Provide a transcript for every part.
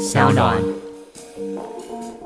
小暖。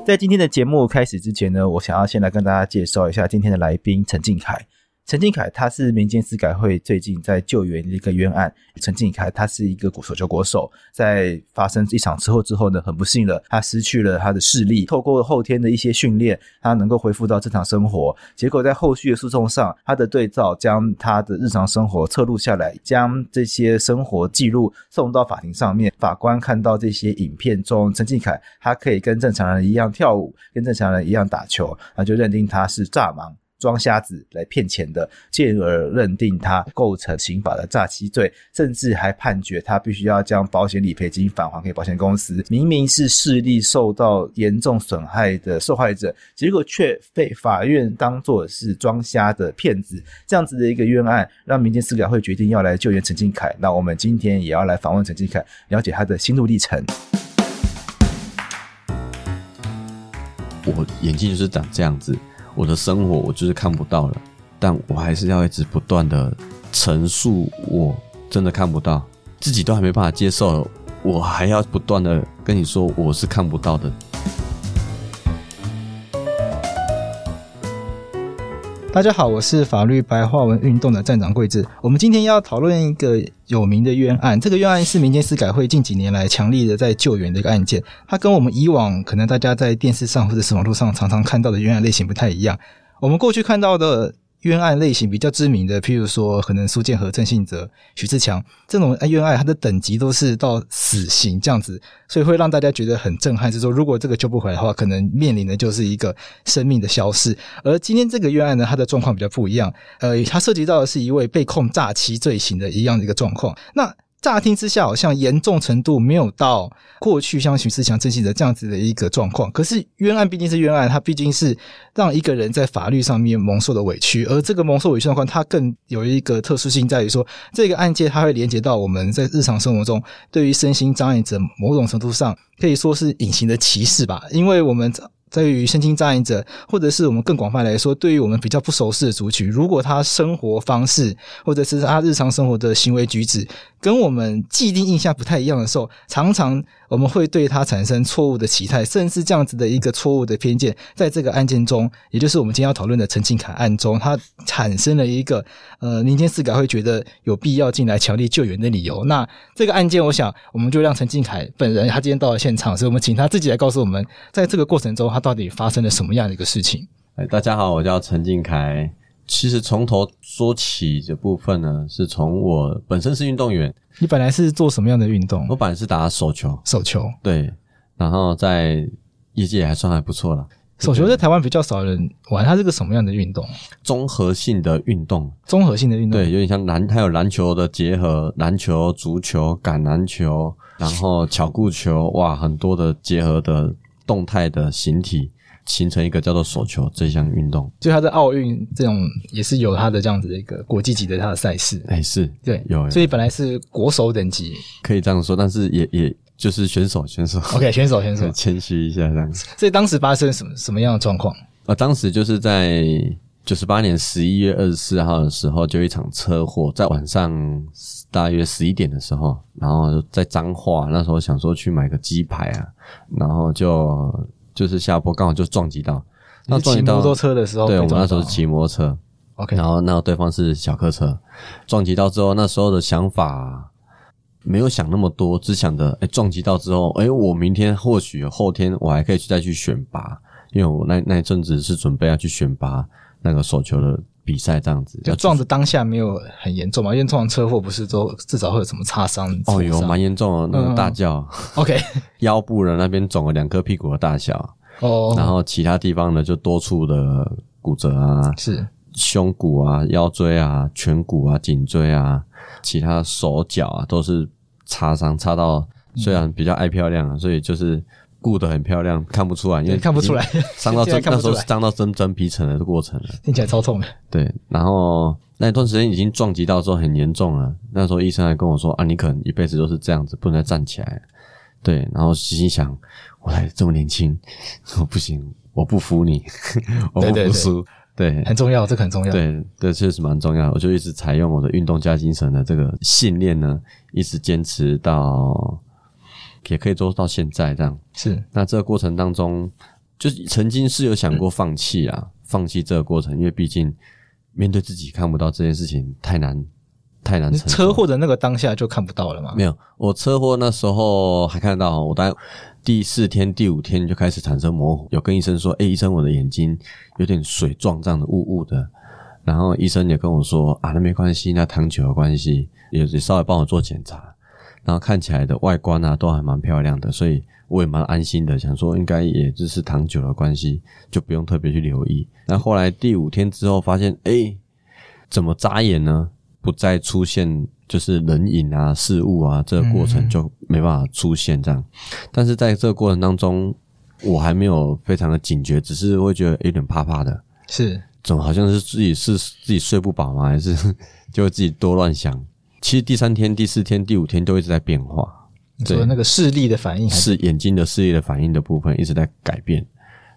在今天的节目开始之前呢，我想要先来跟大家介绍一下今天的来宾陈敬凯。陈进凯，他是民间司改会最近在救援一个冤案。陈进凯，他是一个国手球国手，在发生一场车祸之后呢，很不幸的，他失去了他的视力。透过后天的一些训练，他能够恢复到正常生活。结果在后续的诉讼上，他的对照将他的日常生活侧录下来，将这些生活记录送到法庭上面。法官看到这些影片中，陈进凯他可以跟正常人一样跳舞，跟正常人一样打球，那就认定他是诈盲。装瞎子来骗钱的，进而认定他构成刑法的诈欺罪，甚至还判决他必须要将保险理赔金返还给保险公司。明明是视力受到严重损害的受害者，结果却被法院当作是装瞎的骗子。这样子的一个冤案，让民间司改会决定要来救援陈进凯。那我们今天也要来访问陈进凯，了解他的心路历程。我眼睛就是长这样子。我的生活我就是看不到了，但我还是要一直不断的陈述，我真的看不到，自己都还没办法接受，我还要不断的跟你说我是看不到的。大家好，我是法律白话文运动的站长桂志。我们今天要讨论一个有名的冤案，这个冤案是民间司改会近几年来强力的在救援的一个案件。它跟我们以往可能大家在电视上或者是网络上常常看到的冤案类型不太一样。我们过去看到的。冤案类型比较知名的，譬如说可能苏建和、郑信哲、许志强这种冤案，它的等级都是到死刑这样子，所以会让大家觉得很震撼。就是说，如果这个救不回来的话，可能面临的就是一个生命的消逝。而今天这个冤案呢，它的状况比较不一样，呃，它涉及到的是一位被控诈欺罪行的一样的一个状况。那乍听之下，好像严重程度没有到过去像许志强、郑性泽这样子的一个状况。可是冤案毕竟是冤案，它毕竟是让一个人在法律上面蒙受的委屈。而这个蒙受委屈的话，它更有一个特殊性，在于说这个案件它会连接到我们在日常生活中对于身心障碍者某种程度上可以说是隐形的歧视吧，因为我们。对于身心障碍者，或者是我们更广泛来说，对于我们比较不熟悉的族群，如果他生活方式或者是他日常生活的行为举止跟我们既定印象不太一样的时候，常常我们会对他产生错误的期待，甚至这样子的一个错误的偏见，在这个案件中，也就是我们今天要讨论的陈进凯案中，他产生了一个呃，民间司改会觉得有必要进来强力救援的理由。那这个案件，我想我们就让陈进凯本人，他今天到了现场，所以我们请他自己来告诉我们，在这个过程中他。到底发生了什么样的一个事情？哎，大家好，我叫陈进凯。其实从头说起的部分呢，是从我本身是运动员。你本来是做什么样的运动？我本来是打手球，手球对，然后在业界还算还不错了。手球在台湾比较少人玩，它是个什么样的运动？综合性的运动，综合性的运动，对，有点像篮，还有篮球的结合，篮球、足球、橄榄球，然后巧固球，哇，很多的结合的。动态的形体形成一个叫做手球这项运动，就它的奥运这种也是有它的这样子的一个国际级的它的赛事，哎、欸，是对有，有，所以本来是国手等级，可以这样说，但是也也就是选手选手，OK，选手选手，谦虚一下这样子。所以当时发生什么什么样的状况？啊，当时就是在九十八年十一月二十四号的时候，就一场车祸，在晚上大约十一点的时候，然后在彰化，那时候想说去买个鸡排啊。然后就就是下坡，刚好就撞击到。那撞击到摩托车的时候，对，我们那时候是骑摩托车。OK，然后那对方是小客车，撞击到之后，那时候的想法没有想那么多，只想着，哎，撞击到之后，哎，我明天或许后天我还可以去再去选拔，因为我那那一阵子是准备要去选拔那个手球的。比赛这样子，就撞的当下没有很严重嘛？因为撞车祸不是都至少会有什么擦伤？哦，有蛮严重的，那个大叫。嗯、OK，腰部的那边肿了两颗屁股的大小。哦，然后其他地方呢，就多处的骨折啊，是胸骨啊、腰椎啊、颧骨啊、颈椎啊，其他手脚啊都是擦伤，擦到虽然比较爱漂亮啊，所以就是。顾得很漂亮，看不出来，因为看不出来，伤到 真那时候是伤到真真皮层的过程了，听起来超痛的。对，然后那一段时间已经撞击到之后很严重了，那时候医生还跟我说啊，你可能一辈子都是这样子，不能再站起来。对，然后心心想，我还这么年轻，我不行，我不服你，我不服输。对，很重要，这个很重要。对，对，确实蛮重要。我就一直采用我的运动加精神的这个信念呢，一直坚持到。也可以做到现在这样。是，那这个过程当中，就是曾经是有想过放弃啊，嗯、放弃这个过程，因为毕竟面对自己看不到这件事情太难，太难。车祸的那个当下就看不到了吗？没有，我车祸那时候还看得到，我大概第四天、第五天就开始产生模糊，有跟医生说：“哎，医生，我的眼睛有点水状这样的雾雾的。”然后医生也跟我说：“啊，那没关系，那糖酒有关系，也也稍微帮我做检查。”然后看起来的外观啊都还蛮漂亮的，所以我也蛮安心的，想说应该也就是躺久的关系，就不用特别去留意。那后来第五天之后发现，诶，怎么眨眼呢？不再出现就是人影啊、事物啊，这个过程就没办法出现这样。但是在这个过程当中，我还没有非常的警觉，只是会觉得有点怕怕的，是，总好像是自己是自己睡不饱吗？还是 就会自己多乱想？其实第三天、第四天、第五天都一直在变化，对，那个视力的反应还是，是眼睛的视力的反应的部分一直在改变。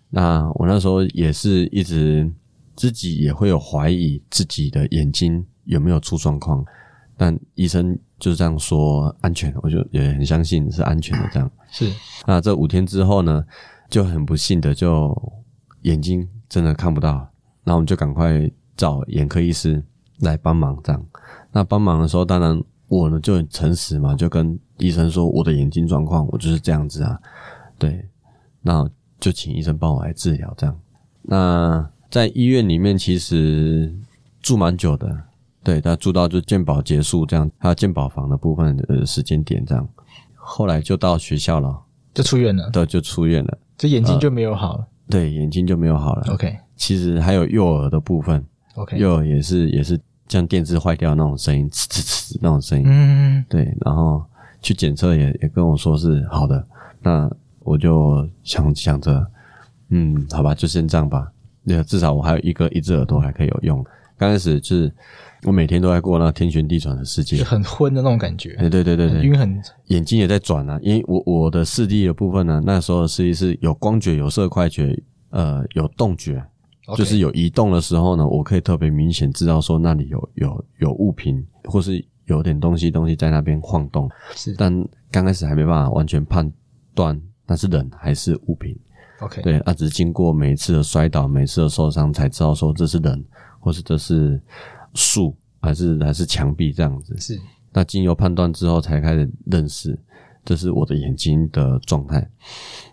那我那时候也是一直自己也会有怀疑自己的眼睛有没有出状况，但医生就这样说安全，我就也很相信是安全的。这样是。那这五天之后呢，就很不幸的就眼睛真的看不到，然后我们就赶快找眼科医师来帮忙这样。那帮忙的时候，当然我呢就很诚实嘛，就跟医生说我的眼睛状况，我就是这样子啊。对，那就请医生帮我来治疗这样。那在医院里面其实住蛮久的，对，他住到就健保结束这样，还有健保房的部分的时间点这样。后来就到学校了，就出院了，对，就出院了，这眼睛就没有好了。呃，对，眼睛就没有好了。OK，其实还有右耳的部分，OK，右耳也是也是。像电视坏掉那种声音，呲呲呲那种声音，嗯，对，然后去检测也也跟我说是好的，那我就想想着，嗯，好吧，就先这样吧。那至少我还有一个一只耳朵还可以有用。刚开始就是我每天都在过那天旋地转的世界，很昏的那种感觉，对对对对对，晕很，眼睛也在转啊，因为我我的视力的部分呢，那时候的视力是有光觉、有色快觉，呃，有动觉。就是有移动的时候呢，我可以特别明显知道说那里有有有物品，或是有点东西东西在那边晃动。是，但刚开始还没办法完全判断那是人还是物品。OK，对，那只是经过每一次的摔倒、每一次的受伤，才知道说这是人，或是这是树，还是还是墙壁这样子。是，那经由判断之后，才开始认识这是我的眼睛的状态。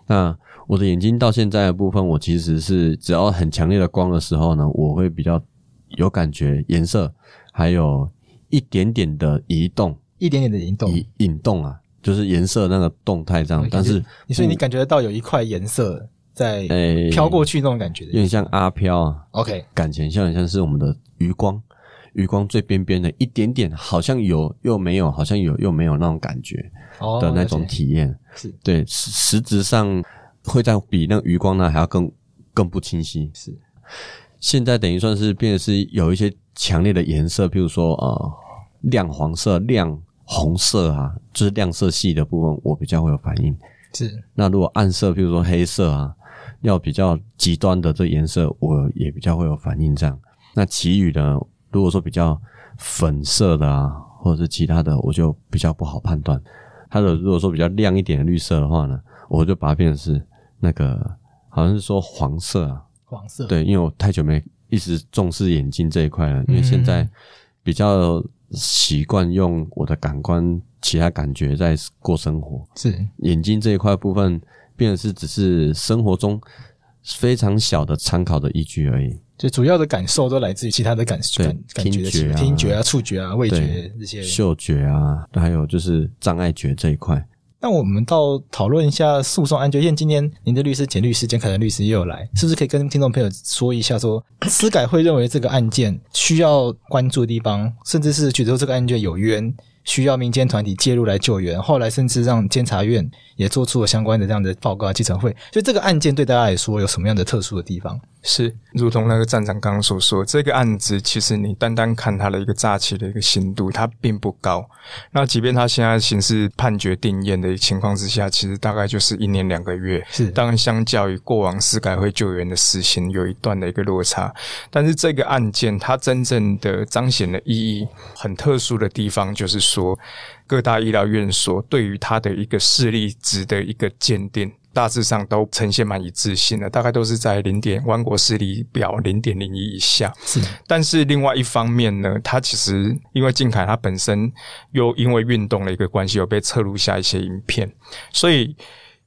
那。我的眼睛到现在的部分，我其实是只要很强烈的光的时候呢，我会比较有感觉，颜色还有一点点的移动，一点点的移动，移引动啊，就是颜色那个动态这样。但是，所以你感觉得到有一块颜色在飘过去那种感觉，有点像阿飘啊。OK，感觉像很像是我们的余光，余光最边边的一点点，好像有又没有，好像有又没有那种感觉的那种体验。是对，实实质上。会在比那个余光呢还要更更不清晰。是，现在等于算是变得是有一些强烈的颜色，譬如说呃亮黄色、亮红色啊，就是亮色系的部分，我比较会有反应。是，那如果暗色，譬如说黑色啊，要比较极端的这颜色，我也比较会有反应。这样，那其余的如果说比较粉色的啊，或者是其他的，我就比较不好判断。它的如果说比较亮一点的绿色的话呢，我就把它变成是。那个好像是说黄色啊，黄色。对，因为我太久没一直重视眼睛这一块了，因为现在比较习惯用我的感官、其他感觉在过生活，是。眼睛这一块部分变的是只是生活中非常小的参考的依据而已，就主要的感受都来自于其他的感觉，感觉的听觉啊、听觉啊、触觉啊、味觉这些、嗅觉啊，还有就是障碍觉这一块。那我们到讨论一下诉讼案件。因为今天您的律师简律师简凯的律师也有来，是不是可以跟听众朋友说一下说，说 司改会认为这个案件需要关注的地方，甚至是觉得说这个案件有冤，需要民间团体介入来救援，后来甚至让监察院也做出了相关的这样的报告啊，记者会。所以这个案件对大家来说有什么样的特殊的地方？是，如同那个站长刚刚所说，这个案子其实你单单看它的一个诈欺的一个刑度，它并不高。那即便他现在刑事判决定谳的情况之下，其实大概就是一年两个月。是，当然相较于过往司改会救援的死刑有一段的一个落差。但是这个案件它真正的彰显的意义很特殊的地方，就是说，各大医疗院所对于他的一个视力值的一个鉴定，大致上都呈现蛮一致性的，大概都是在零点万国视力表零点零一以下。是，但是另外一方面呢，他其实因为靖凯他本身又因为运动的一个关系，有被测录下一些影片，所以。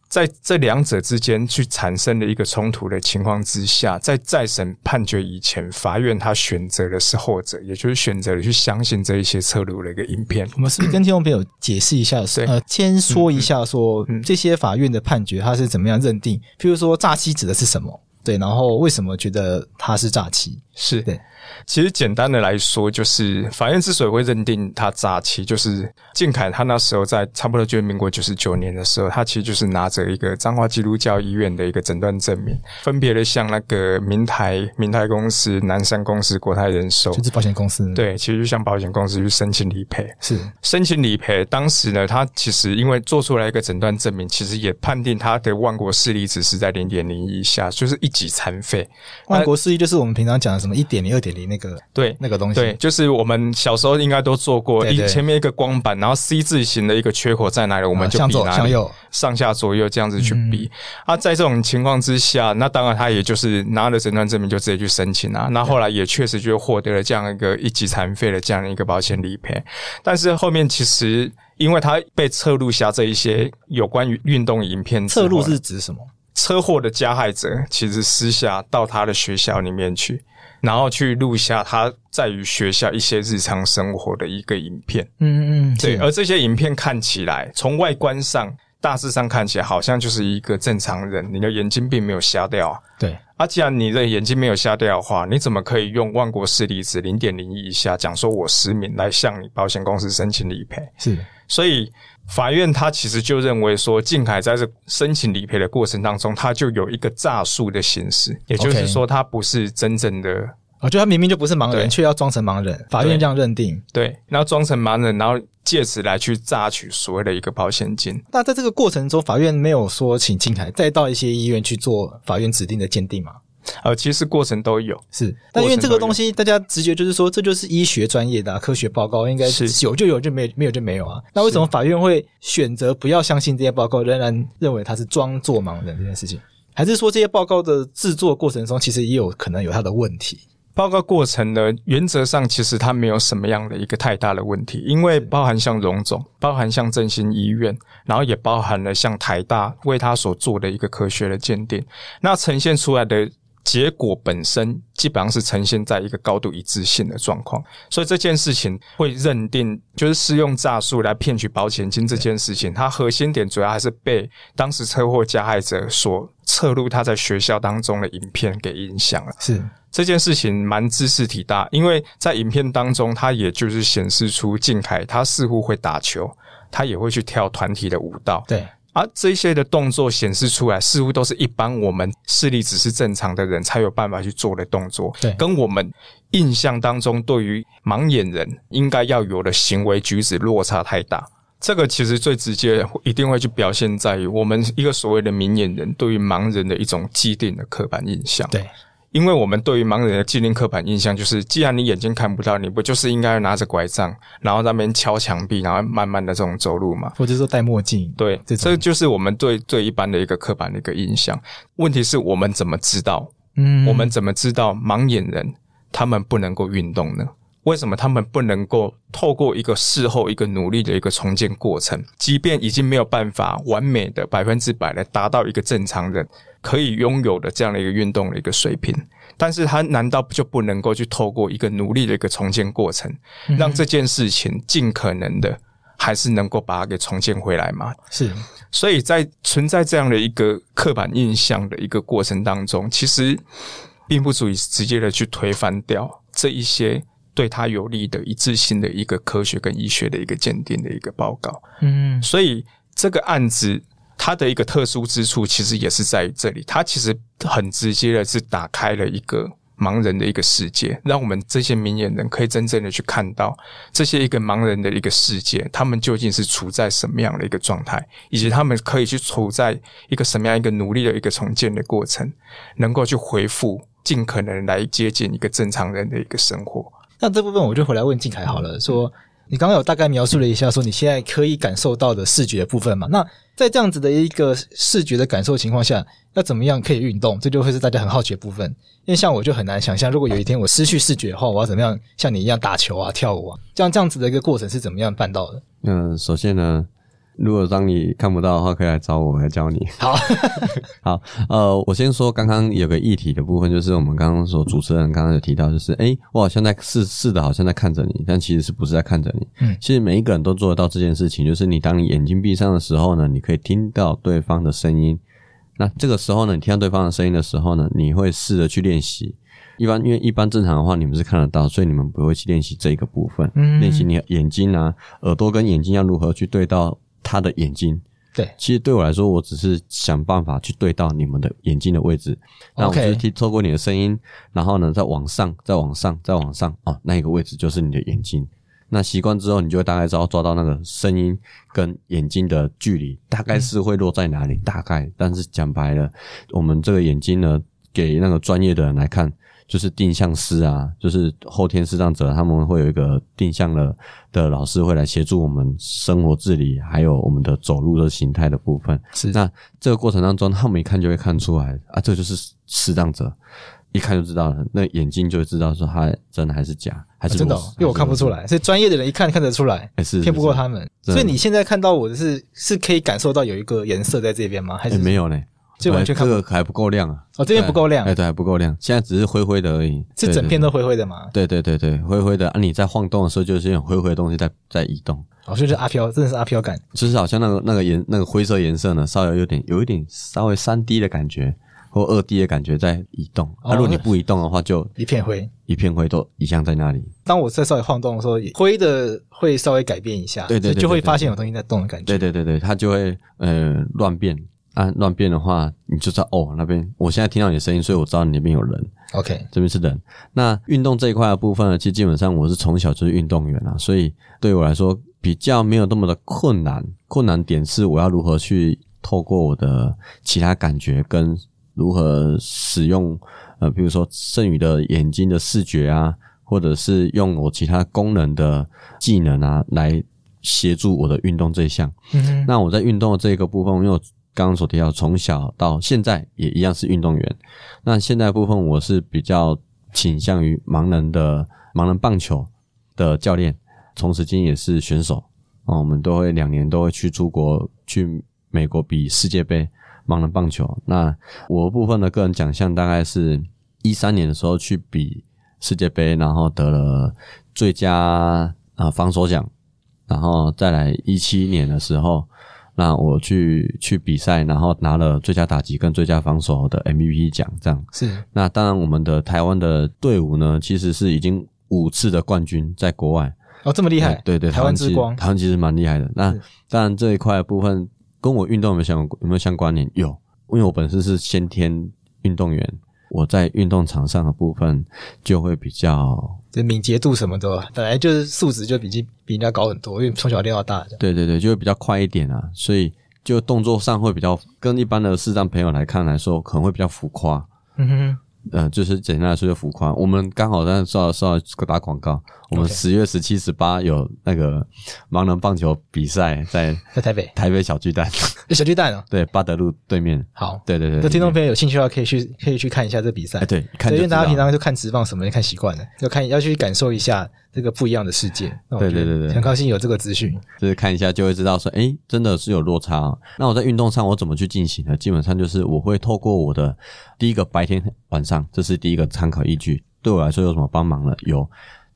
在这两者之间去产生的一个冲突的情况之下，在再审判决以前，法院他选择的是后者，也就是选择了去相信这一些侧录的一个影片。我们是不是跟听众朋友解释一下？对呃，先说一下说这些法院的判决，他是怎么样认定？譬如说诈欺指的是什么？对，然后为什么觉得他是诈欺？是对。其实简单的来说，就是法院之所以会认定他诈欺，就是靖凯他那时候在差不多就是民国九十九年的时候，他其实就是拿着一个彰化基督教医院的一个诊断证明，分别的向那个明台、明台公司、南山公司、国泰人寿，就是保险公司，对，其实就向保险公司去申请理赔，是申请理赔。当时呢，他其实因为做出来一个诊断证明，其实也判定他的万国视力只是在零点零以下，就是一级残废。万国视力就是我们平常讲的什么一点零、二点零。那个对那个东西，对，就是我们小时候应该都做过，一前面一个光板，然后 C 字形的一个缺口在哪里，我们就比哪里，上下左右这样子去比。啊，在这种情况之下，那当然他也就是拿了诊断证明就直接去申请啊。那后来也确实就获得了这样一个一级残废的这样一个保险理赔。但是后面其实因为他被侧录下这一些有关于运动影片，侧录是指什么？车祸的加害者其实私下到他的学校里面去。然后去录下他在于学校一些日常生活的一个影片，嗯嗯，对。而这些影片看起来，从外观上大致上看起来，好像就是一个正常人，你的眼睛并没有瞎掉啊。对。啊，既然你的眼睛没有瞎掉的话，你怎么可以用万国视力值零点零一以下，讲说我失明来向你保险公司申请理赔？是。所以法院他其实就认为说，静凯在这申请理赔的过程当中，他就有一个诈术的形式，也就是说，他不是真正的。我觉得他明明就不是盲人，却要装成盲人。法院这样认定，对，然后装成盲人，然后借此来去诈取所谓的一个保险金。那在这个过程中，法院没有说请静凯再到一些医院去做法院指定的鉴定吗？呃，其实过程都有，是，但因为这个东西，大家直觉就是说，这就是医学专业的、啊、科学报告，应该是有就有，就没没有就没有啊。那为什么法院会选择不要相信这些报告，仍然认为他是装作盲人这件事情？还是说这些报告的制作过程中，其实也有可能有他的问题？报告过程呢，原则上其实它没有什么样的一个太大的问题，因为包含像荣总，包含像振兴医院，然后也包含了像台大为他所做的一个科学的鉴定，那呈现出来的。结果本身基本上是呈现在一个高度一致性的状况，所以这件事情会认定就是施用诈术来骗取保险金这件事情，它核心点主要还是被当时车祸加害者所侧录他在学校当中的影片给影响了。是这件事情蛮知识体大，因为在影片当中，他也就是显示出靖凯他似乎会打球，他也会去跳团体的舞蹈。对。而这些的动作显示出来，似乎都是一般我们视力只是正常的人才有办法去做的动作，对，跟我们印象当中对于盲眼人应该要有的行为举止落差太大。这个其实最直接一定会去表现在于我们一个所谓的明眼人对于盲人的一种既定的刻板印象，对。因为我们对于盲人的既定刻板印象就是，既然你眼睛看不到，你不就是应该拿着拐杖，然后在那边敲墙壁，然后慢慢的这种走路嘛？或者说戴墨镜？对，这就是我们对最一般的一个刻板的一个印象。问题是我们怎么知道？嗯，我们怎么知道盲眼人他们不能够运动呢？为什么他们不能够透过一个事后一个努力的一个重建过程，即便已经没有办法完美的百分之百的达到一个正常人？可以拥有的这样的一个运动的一个水平，但是他难道就不能够去透过一个努力的一个重建过程，让这件事情尽可能的还是能够把它给重建回来吗？是，所以在存在这样的一个刻板印象的一个过程当中，其实并不足以直接的去推翻掉这一些对他有利的一致性的一个科学跟医学的一个鉴定的一个报告。嗯，所以这个案子。它的一个特殊之处，其实也是在于这里。它其实很直接的是打开了一个盲人的一个世界，让我们这些明眼人可以真正的去看到这些一个盲人的一个世界，他们究竟是处在什么样的一个状态，以及他们可以去处在一个什么样一个努力的一个重建的过程，能够去回复，尽可能来接近一个正常人的一个生活。那这部分我就回来问静凯好了，说。你刚刚有大概描述了一下，说你现在可以感受到的视觉部分嘛？那在这样子的一个视觉的感受情况下，要怎么样可以运动？这就会是大家很好奇的部分。因为像我就很难想象，如果有一天我失去视觉的话，我要怎么样像你一样打球啊、跳舞啊？这样这样子的一个过程是怎么样办到的？嗯，首先呢。如果当你看不到的话，可以来找我，我来教你。好，好，呃，我先说刚刚有个议题的部分，就是我们刚刚说主持人刚刚有提到，就是诶，我好像在是是的，好像在看着你，但其实是不是在看着你？嗯，其实每一个人都做得到这件事情，就是你当你眼睛闭上的时候呢，你可以听到对方的声音。那这个时候呢，你听到对方的声音的时候呢，你会试着去练习。一般因为一般正常的话，你们是看得到，所以你们不会去练习这个部分。嗯，练习你的眼睛啊，耳朵跟眼睛要如何去对到。他的眼睛，对，其实对我来说，我只是想办法去对到你们的眼睛的位置。那我就是听透过你的声音，然后呢，再往上，再往上，再往上，哦，那一个位置就是你的眼睛。那习惯之后，你就会大概知道抓到那个声音跟眼睛的距离，大概是会落在哪里。大概，但是讲白了，我们这个眼睛呢，给那个专业的人来看。就是定向师啊，就是后天视障者，他们会有一个定向的的老师会来协助我们生活自理，还有我们的走路的形态的部分。是，那这个过程当中，他们一看就会看出来啊，这就是视障者，一看就知道了，那眼睛就会知道说他真的还是假，还是、啊、真的、哦，因为我看不出来，所以专业的人一看看得出来，还是骗不过他们。所以你现在看到我的是是可以感受到有一个颜色在这边吗？还是、欸、没有呢？这完全看这个还不够亮啊！哦，这边不够亮，哎，对，还不够亮，现在只是灰灰的而已。是整片都灰灰的吗？对对对对，灰灰的啊！你在晃动的时候，就是有灰灰的东西在在移动。哦，就是阿飘，真的是阿飘感，就是好像那个那个颜那个灰色颜色呢，稍微有点有一点稍微三 D 的感觉或二 D 的感觉在移动。啊，如果你不移动的话，就一片灰，一片灰都一样在那里。当我在稍微晃动的时候，灰的会稍微改变一下，对对，就会发现有东西在动的感觉。对对对对，它就会呃乱变。啊，乱变的话，你就知道哦，那边我现在听到你的声音，所以我知道你那边有人。OK，这边是人。那运动这一块的部分呢，其实基本上我是从小就是运动员啊，所以对我来说比较没有那么的困难。困难点是我要如何去透过我的其他感觉跟如何使用呃，比如说剩余的眼睛的视觉啊，或者是用我其他功能的技能啊，来协助我的运动这一项。嗯哼，那我在运动的这个部分，因为我刚刚所提到，从小到现在也一样是运动员。那现在部分，我是比较倾向于盲人的盲人棒球的教练，同时间也是选手。哦，我们都会两年都会去出国，去美国比世界杯盲人棒球。那我部分的个人奖项大概是一三年的时候去比世界杯，然后得了最佳啊防守奖，然后再来一七年的时候。那我去去比赛，然后拿了最佳打击跟最佳防守的 MVP 奖，这样是。那当然，我们的台湾的队伍呢，其实是已经五次的冠军，在国外哦，这么厉害，对对，对，台湾之光，台湾其实蛮厉害的。那当然这一块部分跟我运动有没有相有没有相关联？有，因为我本身是先天运动员。我在运动场上的部分就会比较，就敏捷度什么的，本来就是素质就比比人家高很多，因为从小练到大。对对对，就会比较快一点啊，所以就动作上会比较跟一般的视障朋友来看来说，可能会比较浮夸。嗯哼。呃，就是简单来说就浮夸。我们刚好在说说打广告，我们十月十七、十八有那个盲人棒球比赛，在在台北台北小巨蛋，小巨蛋哦，对，八德路对面。好，对对对，那听众朋友有兴趣的话，可以去可以去看一下这比赛。对，因为大家平常就看直棒什么，就看习惯了，要看要去感受一下这个不一样的世界。对对对对，很高兴有这个资讯，就是看一下就会知道说，诶，真的是有落差。那我在运动上我怎么去进行呢？基本上就是我会透过我的。第一个白天晚上，这是第一个参考依据。对我来说有什么帮忙呢？有，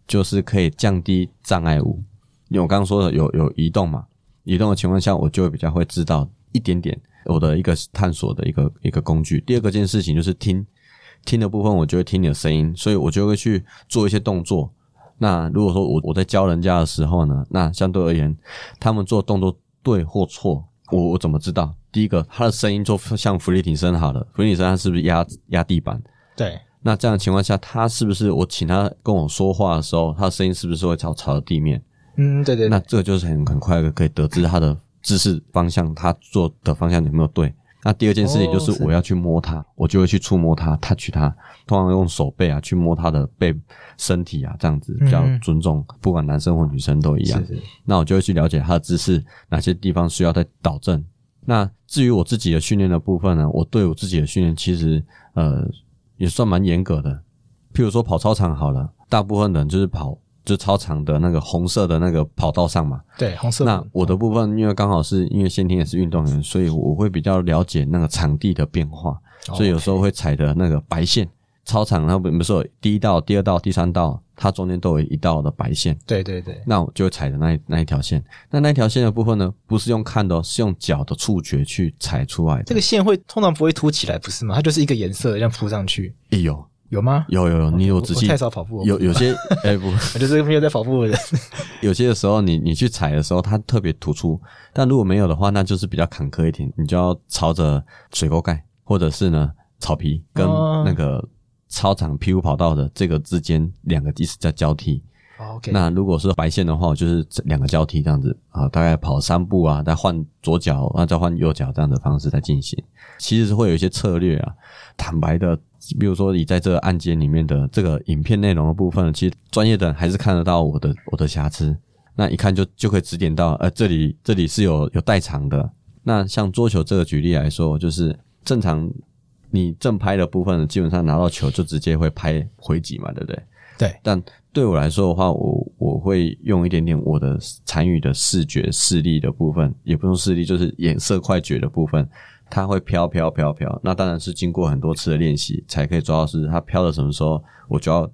就是可以降低障碍物。因为我刚刚说的有有移动嘛，移动的情况下，我就会比较会知道一点点我的一个探索的一个一个工具。第二个件事情就是听，听的部分我就会听你的声音，所以我就会去做一些动作。那如果说我我在教人家的时候呢，那相对而言，他们做动作对或错，我我怎么知道？第一个，他的声音就像伏地挺身好了，伏地挺身他是不是压压地板？对。那这样的情况下，他是不是我请他跟我说话的时候，他的声音是不是会朝朝着地面？嗯，对对，对。那这个就是很很快的可以得知他的姿势方向，他做的方向有没有对？那第二件事情就是我要去摸它，我就会去触摸它，touch 它，通常用手背啊去摸它的背、身体啊，这样子比较尊重，不管男生或女生都一样。那我就会去了解它的姿势，哪些地方需要再导正。那至于我自己的训练的部分呢，我对我自己的训练其实呃也算蛮严格的。譬如说跑操场好了，大部分人就是跑。就操场的那个红色的那个跑道上嘛，对，红色。那我的部分，因为刚好是因为先天也是运动员，所以我会比较了解那个场地的变化，所以有时候会踩的那个白线。操场，然后比如说第一道、第二道、第三道，它中间都有一道的白线。对对对。那我就会踩的那那一条线。那那条线的部分呢，不是用看的，是用脚的触觉去踩出来的。这个线会通常不会凸起来，不是吗？它就是一个颜色这样铺上去。哎呦。有吗？有有有，你有仔细？太少跑步。有有些 哎、欸、不，我就是没有在跑步的人。有些的时候你，你你去踩的时候，它特别突出；但如果没有的话，那就是比较坎坷一点。你就要朝着水沟盖，或者是呢草皮跟那个操场 P U 跑道的这个之间两个地势在交替。OK。那如果是白线的话，我就是两个交替这样子啊，大概跑三步啊，再换左脚啊，再换右脚这样的方式在进行。其实是会有一些策略啊，坦白的。比如说，你在这个案件里面的这个影片内容的部分，其实专业的人还是看得到我的我的瑕疵，那一看就就可以指点到，呃，这里这里是有有代偿的。那像桌球这个举例来说，就是正常你正拍的部分，基本上拿到球就直接会拍回击嘛，对不对？对。但对我来说的话，我我会用一点点我的参与的视觉视力的部分，也不用视力，就是眼色快觉的部分。它会飘飘飘飘，那当然是经过很多次的练习才可以抓到。是它飘到什么时候，我就要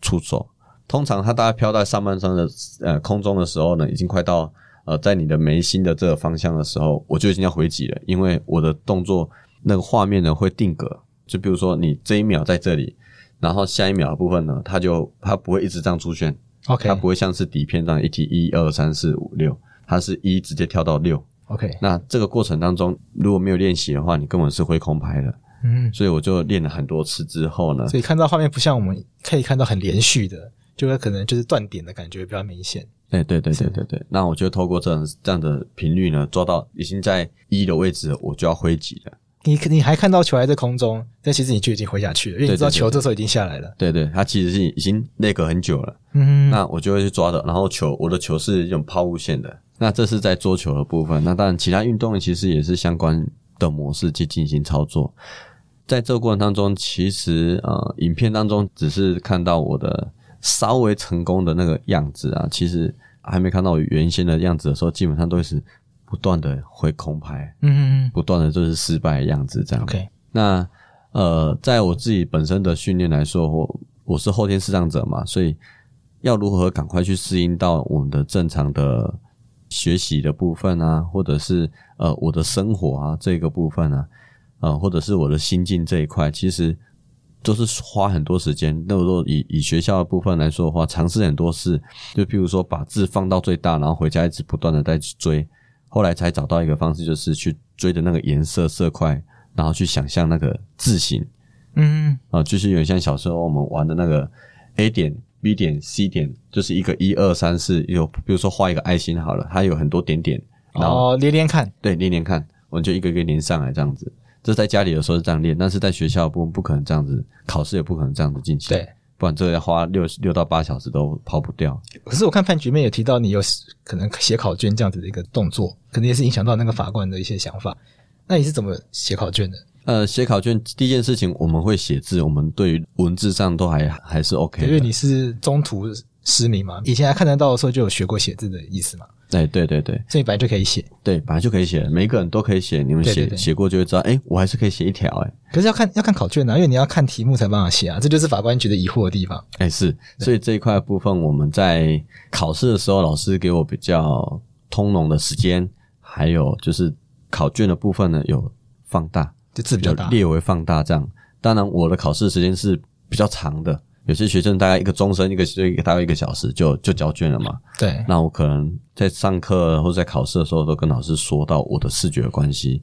出手。通常它大概飘在上半身的呃空中的时候呢，已经快到呃在你的眉心的这个方向的时候，我就已经要回击了，因为我的动作那个画面呢会定格。就比如说你这一秒在这里，然后下一秒的部分呢，它就它不会一直这样出现。OK，它不会像是底片这样一提一二三四五六，它是一直接跳到六。OK，那这个过程当中如果没有练习的话，你根本是会空拍的。嗯，所以我就练了很多次之后呢，所以看到画面不像我们可以看到很连续的，就会可能就是断点的感觉比较明显。哎，对对对对对。那我就透过这样这样的频率呢，抓到已经在一的位置，我就要挥击了。你你还看到球还在空中，但其实你就已经回下去了，因为你知道球这时候已经下来了。对对，它其实是已经那个很久了。嗯，那我就会去抓的，然后球我的球是一种抛物线的。那这是在桌球的部分，那当然其他运动其实也是相关的模式去进行操作。在这个过程当中，其实呃，影片当中只是看到我的稍微成功的那个样子啊，其实还没看到我原先的样子的时候，基本上都是不断的会空拍，嗯嗯嗯，不断的就是失败的样子这样。OK，那呃，在我自己本身的训练来说，我我是后天视障者嘛，所以要如何赶快去适应到我们的正常的。学习的部分啊，或者是呃我的生活啊这个部分啊，呃或者是我的心境这一块，其实都是花很多时间。那如果以以学校的部分来说的话，尝试很多事，就譬如说把字放到最大，然后回家一直不断的再去追，后来才找到一个方式，就是去追着那个颜色色块，然后去想象那个字形，嗯啊，就是有点像小时候我们玩的那个 A 点。B 点 C 点就是一个一二三四，有比如说画一个爱心好了，它有很多点点，然后哦，连连看，对，连连看，我们就一个一个连上来这样子。这在家里的时候是这样练，但是在学校不不可能这样子，考试也不可能这样子进行，对，不然这个要花六六到八小时都跑不掉。可是我看判决面有提到你有可能写考卷这样子的一个动作，可能也是影响到那个法官的一些想法。那你是怎么写考卷的？呃，写考卷第一件事情，我们会写字，我们对于文字上都还还是 OK 的。因为你是中途失明嘛，以前还看得到的时候就有学过写字的意思嘛。哎，对对对，所以本来就可以写。对，本来就可以写，每一个人都可以写。你们写写过就会知道，哎，我还是可以写一条哎。可是要看要看考卷啊，因为你要看题目才办法写啊，这就是法官觉得疑惑的地方。哎，是，所以这一块部分我们在考试的时候，老师给我比较通融的时间，还有就是考卷的部分呢有放大。就字比较大，略微放大这样。当然，我的考试时间是比较长的，有些学生大概一个钟声，一个一个大概一个小时就就交卷了嘛。对。那我可能在上课或者在考试的时候，都跟老师说到我的视觉的关系，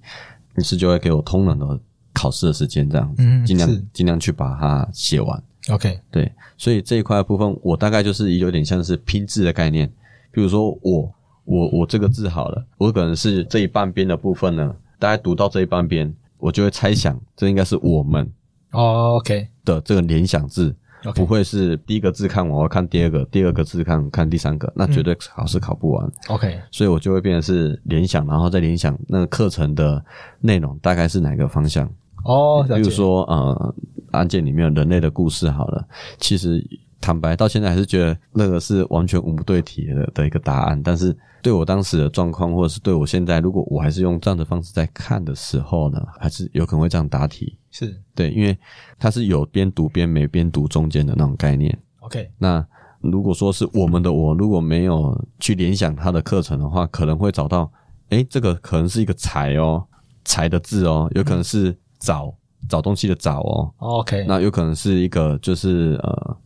于是就会给我通融的考试的时间，这样，嗯，尽量尽量去把它写完。OK，对。所以这一块部分，我大概就是有点像是拼字的概念。比如说我我我这个字好了，我可能是这一半边的部分呢，大概读到这一半边。我就会猜想这应该是我们哦，OK 的这个联想字。Okay. 不会是第一个字看完，我要看第二个，第二个字看看第三个，那绝对考试考不完。嗯、OK，所以我就会变成是联想，然后再联想那个课程的内容大概是哪个方向。哦，比如说呃，案件里面人类的故事好了，其实坦白到现在还是觉得那个是完全无对题的的一个答案，但是。对我当时的状况，或者是对我现在，如果我还是用这样的方式在看的时候呢，还是有可能会这样答题。是对，因为它是有边读边没边读中间的那种概念。OK，那如果说是我们的我，如果没有去联想他的课程的话，可能会找到，诶，这个可能是一个财哦，财的字哦，有可能是找、嗯、找东西的找哦。OK，那有可能是一个就是呃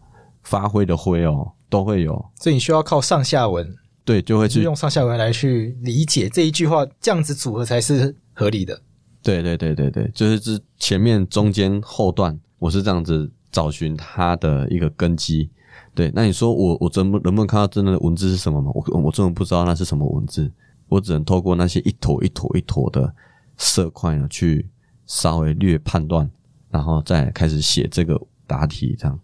发挥的挥哦，都会有。所以你需要靠上下文。对，就会去用上下文来去理解这一句话，这样子组合才是合理的。对对对对对，就是这前面、中间、后段，我是这样子找寻它的一个根基。对，那你说我我怎么能不能看到真正的文字是什么吗？我我真的不知道那是什么文字，我只能透过那些一坨一坨一坨的色块呢，去稍微略判断，然后再开始写这个答题。这样，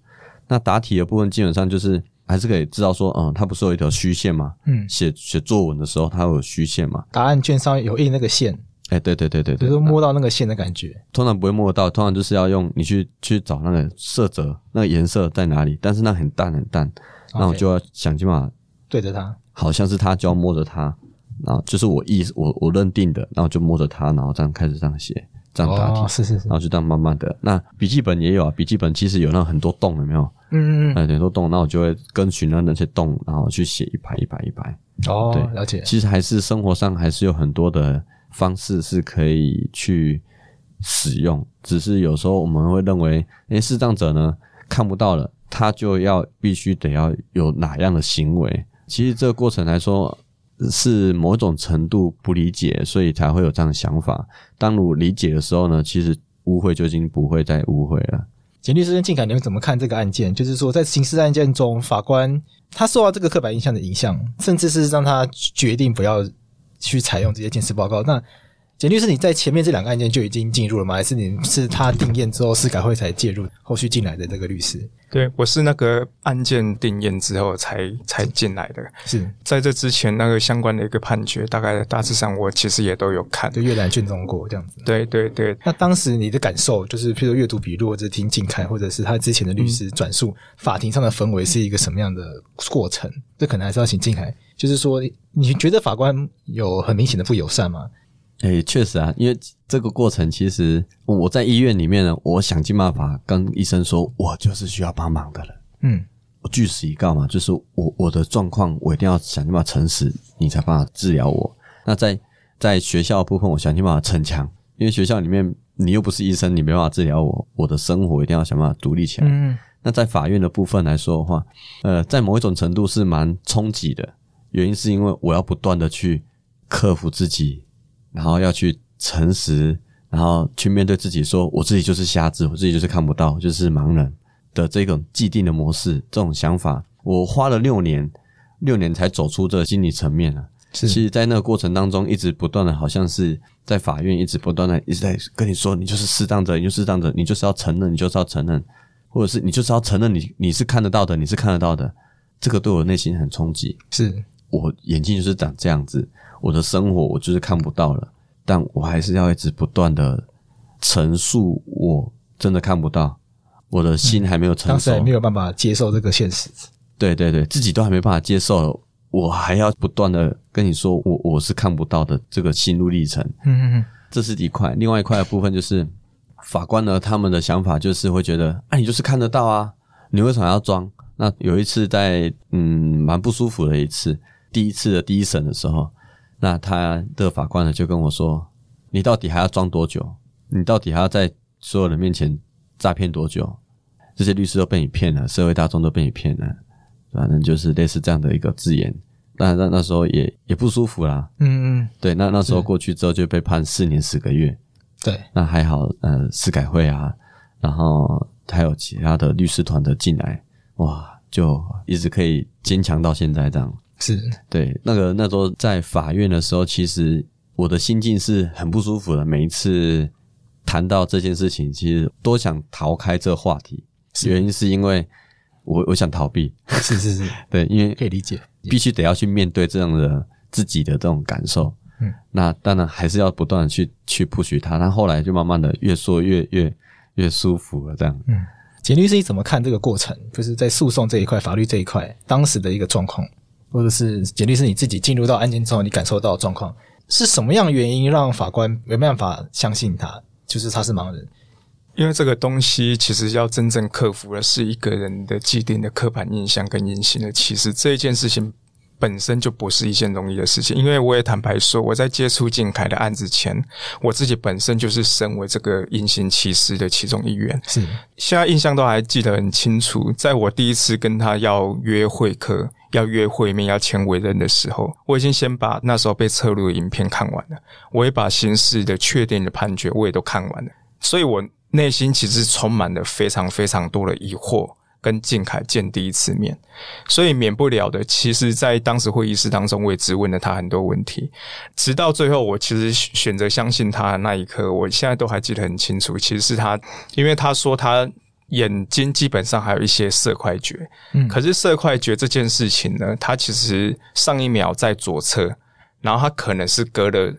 那答题的部分基本上就是。还是可以知道说，嗯，它不是有一条虚线吗？嗯，写写作文的时候，它会有虚线嘛？答案卷上有印那个线，哎、欸，对对对对对，就是摸到那个线的感觉。通常不会摸得到，通常就是要用你去去找那个色泽，那个颜色在哪里？但是那很淡很淡，那我就要想尽办法对着它，好像是它，就要摸着它，然后就是我意我我认定的，然后就摸着它，然后这样开始这样写。这样答题、哦、是是是，然后就这样慢慢的。那笔记本也有啊，笔记本其实有那很多洞，有没有？嗯嗯嗯，很多洞，那我就会跟循那那些洞，然后去写一排一排一排。哦，对，了解。其实还是生活上还是有很多的方式是可以去使用，只是有时候我们会认为，诶，视障者呢看不到了，他就要必须得要有哪样的行为。其实这个过程来说。是某种程度不理解，所以才会有这样的想法。当我理解的时候呢，其实误会就已经不会再误会了。简律师跟靖凯，你们怎么看这个案件？就是说，在刑事案件中，法官他受到这个刻板印象的影响，甚至是让他决定不要去采用这些鉴识报告。那简律师，你在前面这两个案件就已经进入了吗？还是你是他定验之后司改会才介入，后续进来的这个律师？对，我是那个案件定验之后才才进来的。是在这之前，那个相关的一个判决，大概大致上我其实也都有看，就阅览卷宗过这样子。对对对。那当时你的感受，就是譬如阅读笔录，或者听靖凯，或者是他之前的律师转述、嗯、法庭上的氛围是一个什么样的过程？这可能还是要请靖凯，就是说，你觉得法官有很明显的不友善吗？诶、欸，确实啊，因为这个过程其实我在医院里面呢，我想尽办法跟医生说，我就是需要帮忙的人。嗯，我据实以告嘛，就是我我的状况，我一定要想尽办法诚实，你才办法治疗我。那在在学校的部分，我想尽办法逞强，因为学校里面你又不是医生，你没办法治疗我，我的生活一定要想办法独立起来。嗯，那在法院的部分来说的话，呃，在某一种程度是蛮冲击的，原因是因为我要不断的去克服自己。然后要去诚实，然后去面对自己，说我自己就是瞎子，我自己就是看不到，就是盲人的这种既定的模式，这种想法，我花了六年，六年才走出这个心理层面啊。是，其实，在那个过程当中，一直不断的，好像是在法院一直不断的一直在跟你说，你就是适当者，你就是视障者，你就是要承认，你就是要承认，或者是你就是要承认你你是看得到的，你是看得到的，这个对我内心很冲击。是我眼睛就是长这样子。我的生活我就是看不到了，但我还是要一直不断的陈述，我真的看不到，我的心还没有承受，当时还没有办法接受这个现实。对对对，自己都还没办法接受，我还要不断的跟你说，我我是看不到的这个心路历程。嗯嗯嗯，这是一块，另外一块的部分就是法官呢，他们的想法就是会觉得，哎，你就是看得到啊，你为什么要装？那有一次在嗯蛮不舒服的一次，第一次的第一审的时候。那他的法官呢，就跟我说：“你到底还要装多久？你到底还要在所有人面前诈骗多久？这些律师都被你骗了，社会大众都被你骗了，反正就是类似这样的一个字眼。那那那时候也也不舒服啦。嗯嗯，对，那那时候过去之后就被判四年十个月。对，那还好，呃，司改会啊，然后还有其他的律师团的进来，哇，就一直可以坚强到现在这样。”是对，那个那时候在法院的时候，其实我的心境是很不舒服的。每一次谈到这件事情，其实都想逃开这个话题，原因是因为我我想逃避，是 是是，对，因为可以理解，必须得要去面对这样的自己的这种感受。嗯，那当然还是要不断的去去 push 他，他后来就慢慢的越说越越越舒服了，这样。嗯，简律师你怎么看这个过程？就是在诉讼这一块、法律这一块，当时的一个状况，或者是简历是你自己进入到案件之后，你感受到的状况是什么样的原因让法官没办法相信他？就是他是盲人？因为这个东西其实要真正克服的是一个人的既定的刻板印象跟隐形的歧视，这一件事情。本身就不是一件容易的事情，因为我也坦白说，我在接触静凯的案子前，我自己本身就是身为这个隐形歧视的其中一员。是，现在印象都还记得很清楚，在我第一次跟他要约会客、要约会面、要签委任的时候，我已经先把那时候被侧录的影片看完了，我也把刑事的确定的判决我也都看完了，所以我内心其实充满了非常非常多的疑惑。跟靖凯见第一次面，所以免不了的。其实，在当时会议室当中，我也质问了他很多问题，直到最后，我其实选择相信他的那一刻，我现在都还记得很清楚。其实是他，因为他说他眼睛基本上还有一些色块觉，嗯，可是色块觉这件事情呢，它其实上一秒在左侧，然后它可能是隔了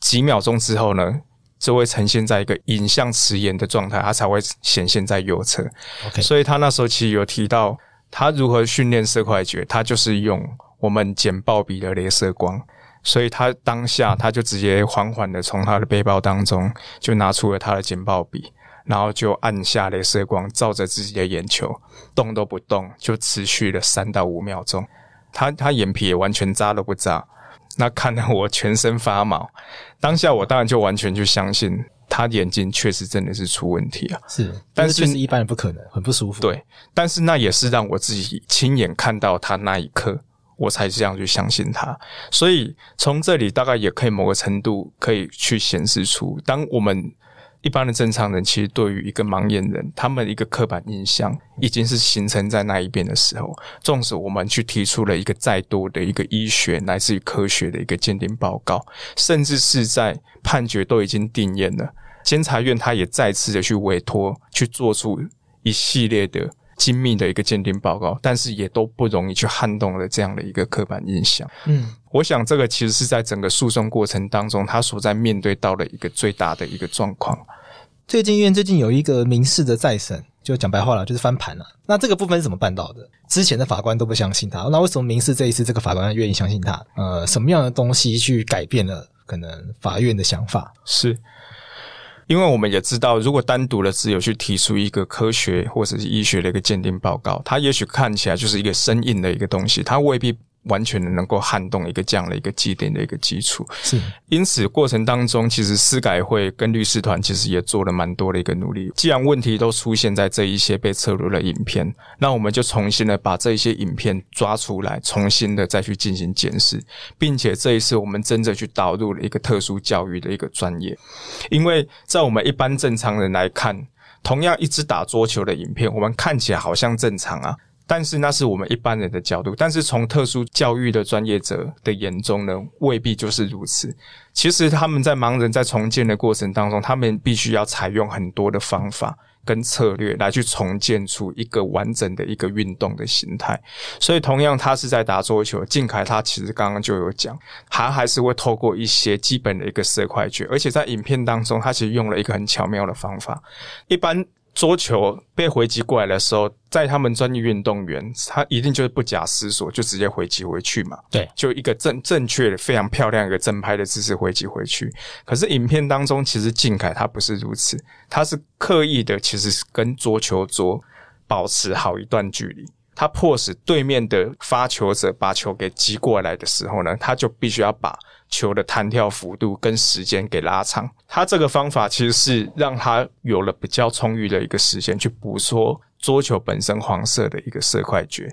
几秒钟之后呢。就会呈现在一个影像迟延的状态，它才会显现在右侧。Okay. 所以他那时候其实有提到他如何训练色块觉，他就是用我们简报笔的镭射光。所以他当下他就直接缓缓的从他的背包当中就拿出了他的简报笔，然后就按下镭射光，照着自己的眼球，动都不动，就持续了三到五秒钟。他他眼皮也完全眨都不眨。那看得我全身发毛，当下我当然就完全就相信他眼睛确实真的是出问题啊。是，但是确实一般人不可能，很不舒服。对，但是那也是让我自己亲眼看到他那一刻，我才这样去相信他。所以从这里大概也可以某个程度可以去显示出，当我们。一般的正常人其实对于一个盲眼人，他们一个刻板印象已经是形成在那一边的时候，纵使我们去提出了一个再多的一个医学来自于科学的一个鉴定报告，甚至是在判决都已经定验了，监察院他也再次的去委托去做出一系列的。精密的一个鉴定报告，但是也都不容易去撼动了这样的一个刻板印象。嗯，我想这个其实是在整个诉讼过程当中，他所在面对到的一个最大的一个状况。最近院最近有一个民事的再审，就讲白话了，就是翻盘了。那这个部分是怎么办到的？之前的法官都不相信他，那为什么民事这一次这个法官愿意相信他？呃，什么样的东西去改变了可能法院的想法？是。因为我们也知道，如果单独的只有去提出一个科学或者是医学的一个鉴定报告，它也许看起来就是一个生硬的一个东西，它未必。完全的能够撼动一个这样的一个既定的一个基础，是。因此过程当中，其实司改会跟律师团其实也做了蛮多的一个努力。既然问题都出现在这一些被撤录的影片，那我们就重新的把这一些影片抓出来，重新的再去进行检视，并且这一次我们真正去导入了一个特殊教育的一个专业，因为在我们一般正常人来看，同样一支打桌球的影片，我们看起来好像正常啊。但是那是我们一般人的角度，但是从特殊教育的专业者的眼中呢，未必就是如此。其实他们在盲人在重建的过程当中，他们必须要采用很多的方法跟策略来去重建出一个完整的一个运动的形态。所以同样，他是在打桌球，靖凯他其实刚刚就有讲，他还是会透过一些基本的一个色块觉，而且在影片当中，他其实用了一个很巧妙的方法，一般。桌球被回击过来的时候，在他们专业运动员，他一定就是不假思索就直接回击回去嘛。对，就一个正正确的、非常漂亮一个正拍的姿势回击回去。可是影片当中，其实静凯他不是如此，他是刻意的，其实是跟桌球桌保持好一段距离。他迫使对面的发球者把球给击过来的时候呢，他就必须要把。球的弹跳幅度跟时间给拉长，他这个方法其实是让他有了比较充裕的一个时间去捕捉桌球本身黄色的一个色块觉，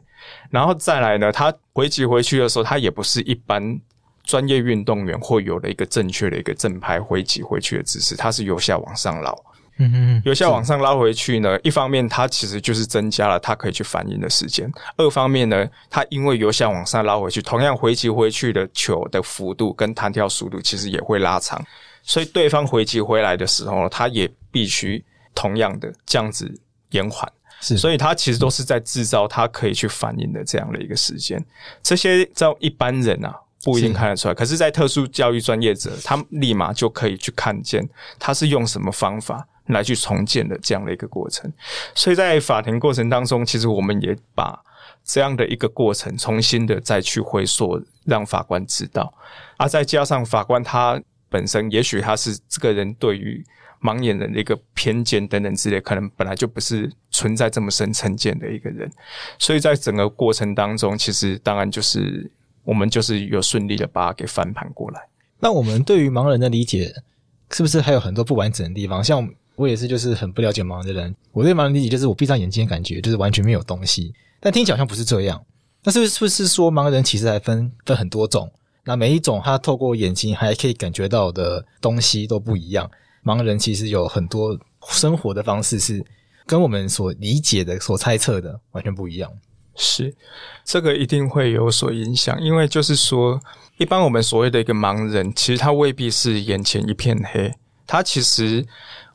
然后再来呢，他回击回去的时候，他也不是一般专业运动员会有的一个正确的一个正拍回击回去的姿势，他是由下往上捞。嗯嗯，由下往上拉回去呢，一方面它其实就是增加了它可以去反应的时间；二方面呢，它因为由下往上拉回去，同样回击回去的球的幅度跟弹跳速度其实也会拉长。所以对方回击回来的时候，他也必须同样的这样子延缓。是，所以他其实都是在制造他可以去反应的这样的一个时间。这些在一般人啊不一定看得出来，可是，在特殊教育专业者，他们立马就可以去看见他是用什么方法来去重建的这样的一个过程。所以在法庭过程当中，其实我们也把这样的一个过程重新的再去回溯，让法官知道。啊，再加上法官他本身，也许他是这个人对于。盲眼人的一个偏见等等之类，可能本来就不是存在这么深成见的一个人，所以在整个过程当中，其实当然就是我们就是有顺利的把它给翻盘过来。那我们对于盲人的理解，是不是还有很多不完整的地方？像我也是，就是很不了解盲人的人，我对盲人理解就是我闭上眼睛的感觉就是完全没有东西，但听起来好像不是这样。那是不是说盲人其实还分分很多种？那每一种他透过眼睛还可以感觉到的东西都不一样。盲人其实有很多生活的方式是跟我们所理解的、所猜测的完全不一样。是，这个一定会有所影响，因为就是说，一般我们所谓的一个盲人，其实他未必是眼前一片黑，他其实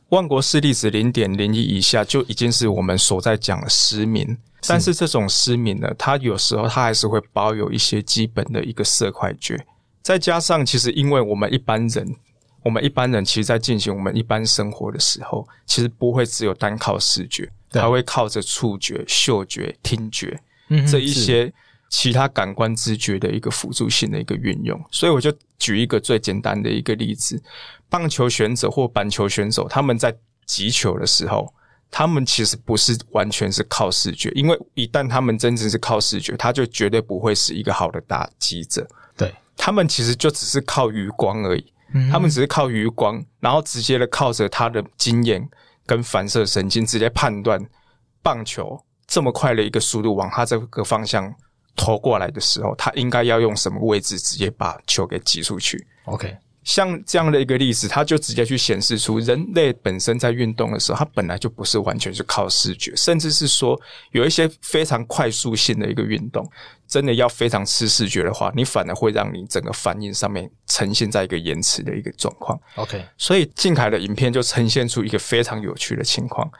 万国视力值零点零一以下就已经是我们所在讲的失明。但是这种失明呢，它有时候它还是会保有一些基本的一个色块觉，再加上其实因为我们一般人。我们一般人其实，在进行我们一般生活的时候，其实不会只有单靠视觉，还会靠着触觉、嗅觉、听觉这一些其他感官知觉的一个辅助性的一个运用。所以，我就举一个最简单的一个例子：棒球选手或板球选手，他们在击球的时候，他们其实不是完全是靠视觉，因为一旦他们真正是靠视觉，他就绝对不会是一个好的打击者。对，他们其实就只是靠余光而已。他们只是靠余光，然后直接的靠着他的经验跟反射神经，直接判断棒球这么快的一个速度往他这个方向投过来的时候，他应该要用什么位置直接把球给击出去。OK。像这样的一个例子，它就直接去显示出人类本身在运动的时候，它本来就不是完全是靠视觉，甚至是说有一些非常快速性的一个运动，真的要非常吃视觉的话，你反而会让你整个反应上面呈现在一个延迟的一个状况。OK，所以静凯的影片就呈现出一个非常有趣的情况。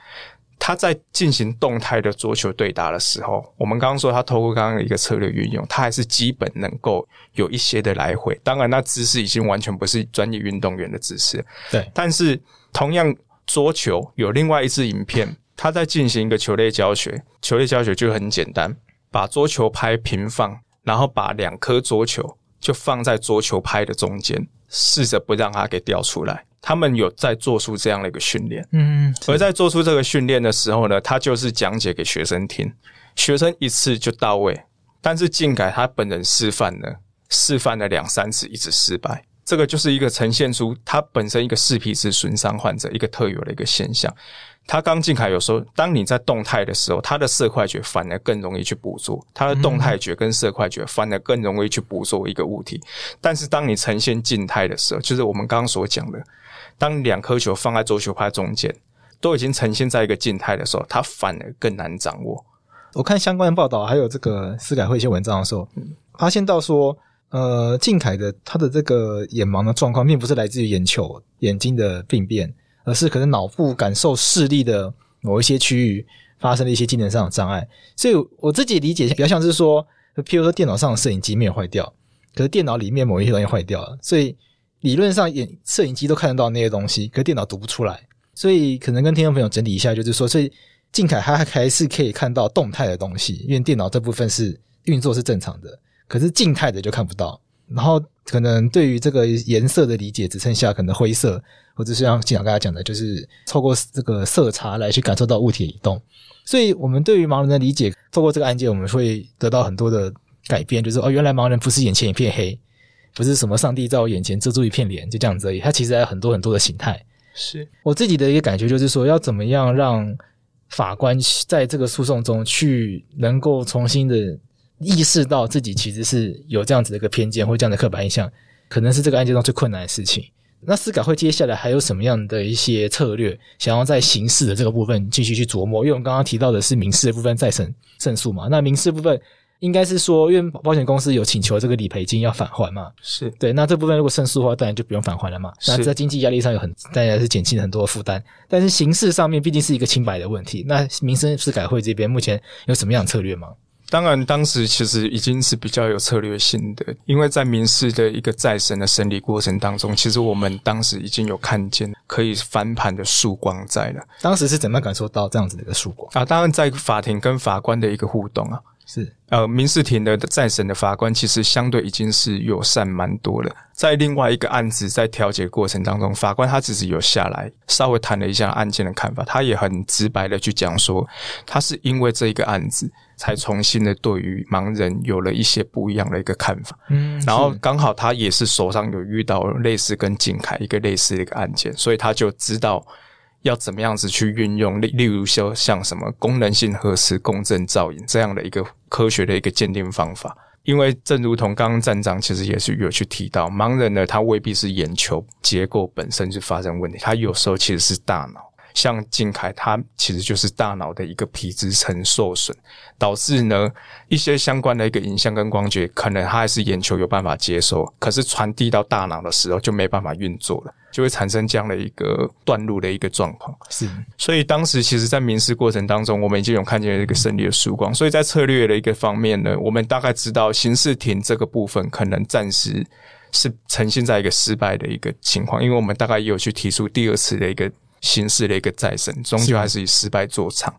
他在进行动态的桌球对打的时候，我们刚刚说他透过刚刚的一个策略运用，他还是基本能够有一些的来回。当然，那姿势已经完全不是专业运动员的姿势。对，但是同样桌球有另外一支影片，他在进行一个球类教学。球类教学就很简单，把桌球拍平放，然后把两颗桌球就放在桌球拍的中间，试着不让它给掉出来。他们有在做出这样的一个训练，嗯，而在做出这个训练的时候呢，他就是讲解给学生听，学生一次就到位。但是静凯他本人示范呢，示范了两三次一直失败，这个就是一个呈现出它本身一个视皮质损伤患者一个特有的一个现象。他刚进凯有时候，当你在动态的时候，他的色块觉反而更容易去捕捉，他的动态觉跟色块觉反而更容易去捕捉一个物体。但是当你呈现静态的时候，就是我们刚刚所讲的。当两颗球放在桌球拍中间，都已经呈现在一个静态的时候，它反而更难掌握。我看相关的报道，还有这个司改会一些文章的时候，发现到说，呃，静凯的他的这个眼盲的状况，并不是来自于眼球眼睛的病变，而是可能脑部感受视力的某一些区域发生了一些机能上的障碍。所以我自己理解比较像是说，譬如说电脑上的摄影机没有坏掉，可是电脑里面某一些东西坏掉了，所以。理论上，眼摄影机都看得到那些东西，可是电脑读不出来，所以可能跟听众朋友整理一下，就是说，所以静凯他还是可以看到动态的东西，因为电脑这部分是运作是正常的，可是静态的就看不到。然后可能对于这个颜色的理解，只剩下可能灰色，或者是像经常跟他讲的，就是透过这个色差来去感受到物体的移动。所以我们对于盲人的理解，透过这个案件，我们会得到很多的改变，就是哦，原来盲人不是眼前一片黑。不是什么上帝在我眼前遮住一片脸，就这样子而已。它其实还有很多很多的形态。是我自己的一个感觉，就是说要怎么样让法官在这个诉讼中去能够重新的意识到自己其实是有这样子的一个偏见或这样的刻板印象，可能是这个案件中最困难的事情。那司改会接下来还有什么样的一些策略，想要在刑事的这个部分继续去琢磨？因为我们刚刚提到的是民事的部分再审胜诉嘛，那民事部分。应该是说，因为保险公司有请求这个理赔金要返还嘛，是对。那这部分如果胜诉的话，当然就不用返还了嘛。那在经济压力上有很，大家是减轻了很多的负担。但是刑事上面毕竟是一个清白的问题。那民生司改会这边目前有什么样的策略吗？当然，当时其实已经是比较有策略性的，因为在民事的一个再审的审理过程当中，其实我们当时已经有看见可以翻盘的曙光在了。当时是怎么感受到这样子的一个曙光啊？当然，在法庭跟法官的一个互动啊，是呃，民事庭的再审的法官其实相对已经是友善蛮多了。在另外一个案子在调解过程当中，法官他只是有下来稍微谈了一下案件的看法，他也很直白的去讲说，他是因为这一个案子。才重新的对于盲人有了一些不一样的一个看法，嗯，然后刚好他也是手上有遇到类似跟景凯一个类似的一个案件，所以他就知道要怎么样子去运用，例例如说像什么功能性核磁共振造影这样的一个科学的一个鉴定方法，因为正如同刚刚站长其实也是有去提到，盲人呢他未必是眼球结构本身就发生问题，他有时候其实是大脑。像静凯，他其实就是大脑的一个皮质层受损，导致呢一些相关的一个影像跟光觉，可能他还是眼球有办法接收，可是传递到大脑的时候就没办法运作了，就会产生这样的一个断路的一个状况。是，所以当时其实在民事过程当中，我们已经有看见一个胜利的曙光。所以在策略的一个方面呢，我们大概知道刑事庭这个部分可能暂时是呈现在一个失败的一个情况，因为我们大概也有去提出第二次的一个。形式的一个再审，终究还是以失败作场。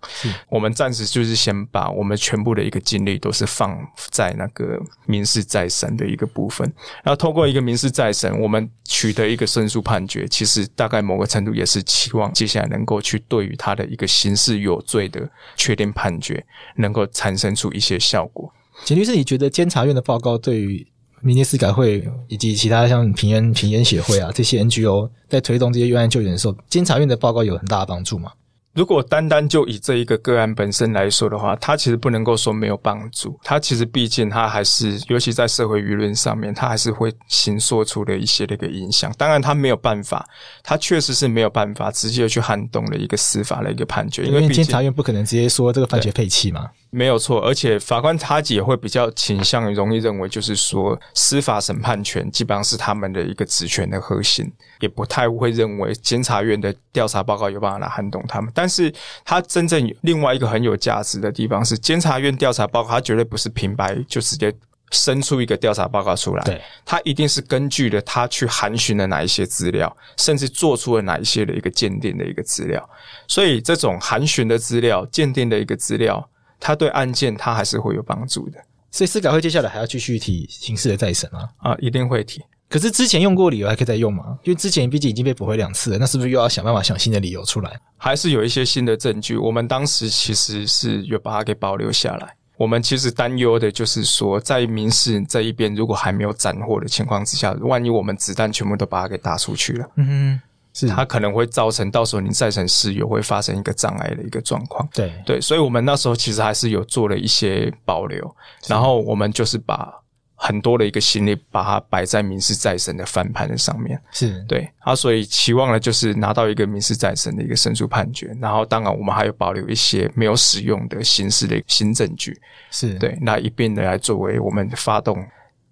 我们暂时就是先把我们全部的一个精力都是放在那个民事再审的一个部分，然后通过一个民事再审，我们取得一个胜诉判决，其实大概某个程度也是期望接下来能够去对于他的一个刑事有罪的确定判决，能够产生出一些效果。简律师，你觉得监察院的报告对于？民间司改会以及其他像平安平安协会啊，这些 NGO 在推动这些冤案救援的时候，监察院的报告有很大的帮助吗？如果单单就以这一个个案本身来说的话，它其实不能够说没有帮助。它其实毕竟它还是，尤其在社会舆论上面，它还是会形塑出了一些那个影响。当然，它没有办法，它确实是没有办法直接去撼动了一个司法的一个判决，因为监察院不可能直接说这个判决废弃嘛。没有错，而且法官他也会比较倾向于容易认为，就是说司法审判权基本上是他们的一个职权的核心，也不太会认为监察院的调查报告有办法来撼动他们。但是，他真正另外一个很有价值的地方是，监察院调查报告，他绝对不是平白就直接生出一个调查报告出来，对，他一定是根据了他去函询了哪一些资料，甚至做出了哪一些的一个鉴定的一个资料，所以这种函询的资料、鉴定的一个资料。他对案件它还是会有帮助的，所以司改会接下来还要继续提刑事的再审啊？啊，一定会提。可是之前用过理由还可以再用吗？因为之前毕竟已经被驳回两次了，那是不是又要想办法想新的理由出来？还是有一些新的证据？我们当时其实是有把它给保留下来。我们其实担忧的就是说，在民事这一边如果还没有斩获的情况之下，万一我们子弹全部都把它给打出去了，嗯它可能会造成到时候你再审事由会发生一个障碍的一个状况。对对，所以我们那时候其实还是有做了一些保留，然后我们就是把很多的一个心力把它摆在民事再审的翻盘的上面。是对，啊，所以期望呢就是拿到一个民事再审的一个胜诉判决，然后当然我们还有保留一些没有使用的刑事的新证据。是对，那一并的来作为我们发动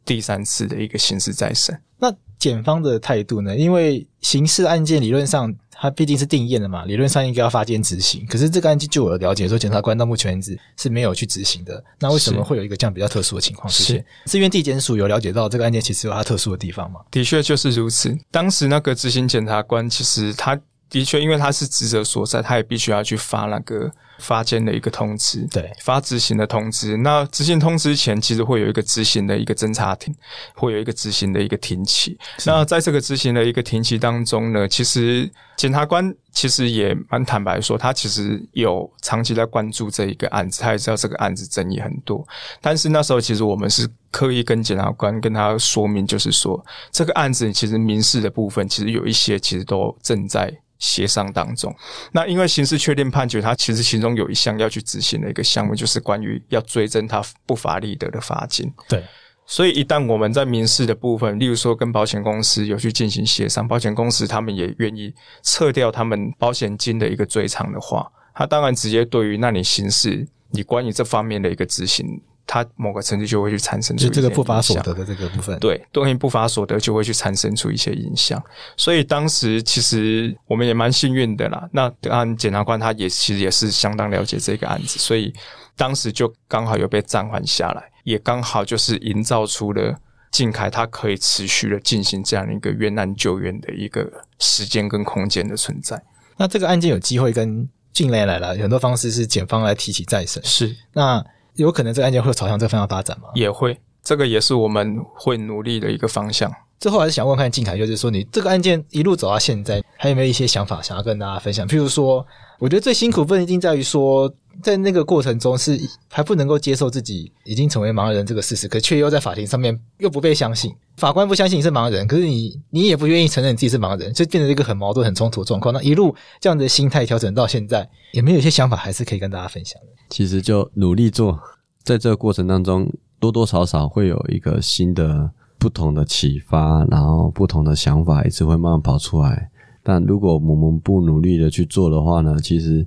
第三次的一个刑事再审。那检方的态度呢？因为刑事案件理论上它毕竟是定验的嘛，理论上应该要发监执行。可是这个案件据我的了解说，检察官到目前为止是没有去执行的。那为什么会有一个这样比较特殊的情况出现？是因为地检署有了解到这个案件其实有它特殊的地方吗？的确就是如此。当时那个执行检察官其实他的确，因为他是职责所在，他也必须要去发那个。发监的一个通知，对，发执行的通知。那执行通知前，其实会有一个执行的一个侦查庭，会有一个执行的一个庭期。那在这个执行的一个庭期当中呢，其实检察官其实也蛮坦白说，他其实有长期在关注这一个案子，他也知道这个案子争议很多。但是那时候，其实我们是刻意跟检察官跟他说明，就是说这个案子其实民事的部分，其实有一些其实都正在。协商当中，那因为刑事确定判决，它其实其中有一项要去执行的一个项目，就是关于要追征他不法利得的罚金。对，所以一旦我们在民事的部分，例如说跟保险公司有去进行协商，保险公司他们也愿意撤掉他们保险金的一个追偿的话，他当然直接对于那你刑事你关于这方面的一个执行它某个程度就会去产生出就这个不法所得的这个部分，对，对应不法所得就会去产生出一些影响。所以当时其实我们也蛮幸运的啦。那当然检察官他也其实也是相当了解这个案子，所以当时就刚好有被暂缓下来，也刚好就是营造出了靖凯他可以持续的进行这样一个冤案救援的一个时间跟空间的存在。那这个案件有机会跟近来来了，很多方式是检方来提起再审，是那有可能这个案件会朝向这方向发展吗？也会，这个也是我们会努力的一个方向。最后还是想问看静凯，就是说你这个案件一路走到现在，还有没有一些想法想要跟大家分享？譬如说，我觉得最辛苦不一定在于说，在那个过程中是还不能够接受自己已经成为盲人这个事实，可却又在法庭上面又不被相信，法官不相信你是盲人，可是你你也不愿意承认你自己是盲人，就变成一个很矛盾、很冲突的状况。那一路这样的心态调整到现在，有没有一些想法还是可以跟大家分享的？其实就努力做，在这个过程当中，多多少少会有一个新的。不同的启发，然后不同的想法一直会慢慢跑出来。但如果我们不努力的去做的话呢，其实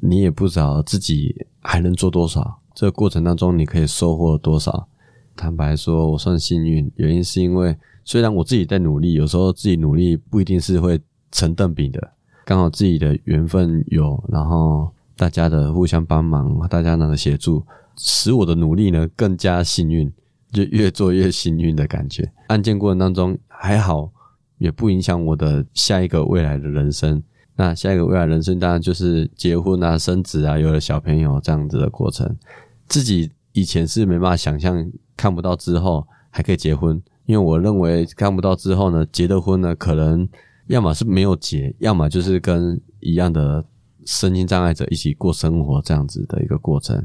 你也不知道自己还能做多少。这个过程当中，你可以收获多少？坦白说，我算幸运，原因是因为虽然我自己在努力，有时候自己努力不一定是会成正比的。刚好自己的缘分有，然后大家的互相帮忙，大家的协助，使我的努力呢更加幸运。就越做越幸运的感觉。案件过程当中还好，也不影响我的下一个未来的人生。那下一个未来人生当然就是结婚啊、生子啊、有了小朋友这样子的过程。自己以前是没办法想象看不到之后还可以结婚，因为我认为看不到之后呢，结的婚呢，可能要么是没有结，要么就是跟一样的身心障碍者一起过生活这样子的一个过程。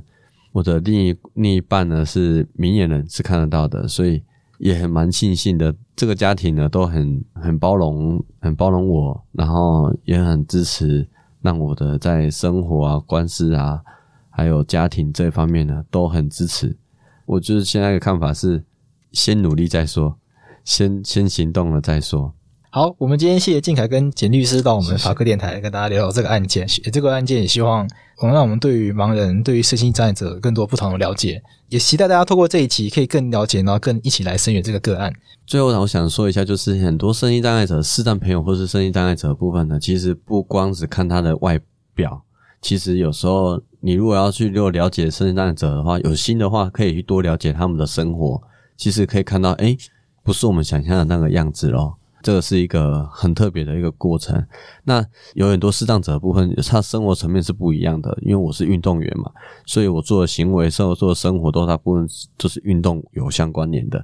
我的另一另一半呢是明眼人，是看得到的，所以也很蛮庆幸的。这个家庭呢都很很包容，很包容我，然后也很支持，让我的在生活啊、官司啊，还有家庭这方面呢都很支持。我就是现在的看法是，先努力再说，先先行动了再说。好，我们今天谢谢靖凯跟简律师到我们法科电台跟大家聊聊这个案件。这个案件也希望能让我们对于盲人、对于身心障碍者更多不同的了解，也期待大家透过这一期可以更了解，然后更一起来声援这个个案。最后呢，我想说一下，就是很多身心障碍者、视障朋友或是身心障碍者的部分呢，其实不光只看他的外表，其实有时候你如果要去多了解身心障碍者的话，有心的话可以去多了解他们的生活，其实可以看到，诶，不是我们想象的那个样子咯。这个是一个很特别的一个过程。那有很多视障者的部分，他生活层面是不一样的。因为我是运动员嘛，所以我做的行为、生活、做的生活都大部分都是运动有相关联的。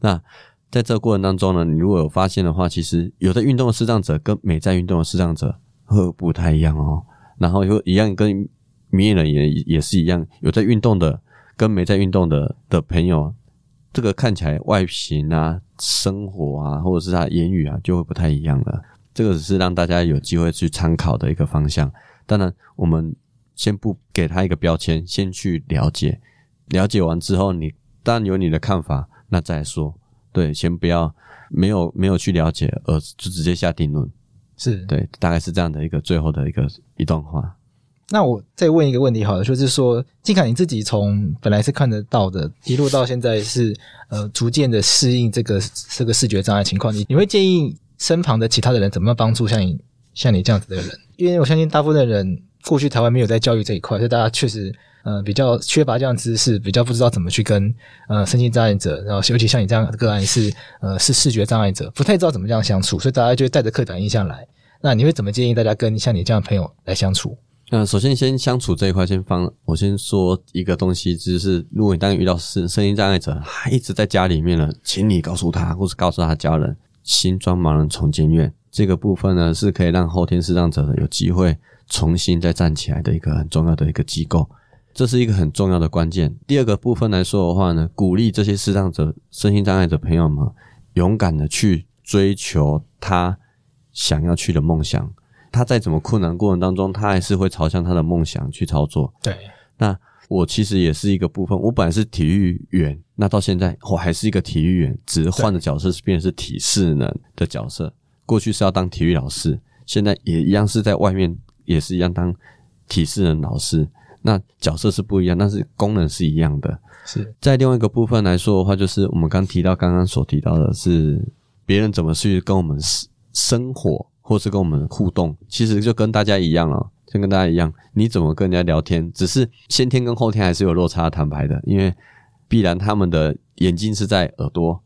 那在这个过程当中呢，你如果有发现的话，其实有的运动的视障者跟没在运动的视障者会不太一样哦。然后又一样跟明眼人也也是一样，有在运动的跟没在运动的的朋友，这个看起来外形啊。生活啊，或者是他言语啊，就会不太一样了。这个只是让大家有机会去参考的一个方向。当然，我们先不给他一个标签，先去了解。了解完之后，你当然有你的看法，那再说。对，先不要没有没有去了解，而就直接下定论。是对，大概是这样的一个最后的一个一段话。那我再问一个问题好了，就是说，靖凯你自己从本来是看得到的，一路到现在是呃逐渐的适应这个这个视觉障碍情况，你你会建议身旁的其他的人怎么帮助像你像你这样子的人？因为我相信大部分的人过去台湾没有在教育这一块，所以大家确实呃比较缺乏这样知识，比较不知道怎么去跟呃身心障碍者，然后尤其像你这样个案是呃是视觉障碍者，不太知道怎么这样相处，所以大家就带着刻板印象来。那你会怎么建议大家跟像你这样的朋友来相处？那，首先先相处这一块，先放我先说一个东西，就是如果你当遇到身身心障碍者，还一直在家里面了，请你告诉他，或是告诉他家人，新装盲人重建院这个部分呢，是可以让后天视障者有机会重新再站起来的一个很重要的一个机构，这是一个很重要的关键。第二个部分来说的话呢，鼓励这些视障者、身心障碍者朋友们，勇敢的去追求他想要去的梦想。他在怎么困难过程当中，他还是会朝向他的梦想去操作。对，那我其实也是一个部分。我本来是体育员，那到现在我还是一个体育员，只是换的角色是变成是体适能的角色。过去是要当体育老师，现在也一样是在外面，也是一样当体适能老师。那角色是不一样，但是功能是一样的。是在另外一个部分来说的话，就是我们刚提到刚刚所提到的是别人怎么去跟我们生活，或是跟我们互动，其实就跟大家一样了，就跟大家一样，你怎么跟人家聊天，只是先天跟后天还是有落差，坦白的，因为必然他们的眼睛是在耳朵，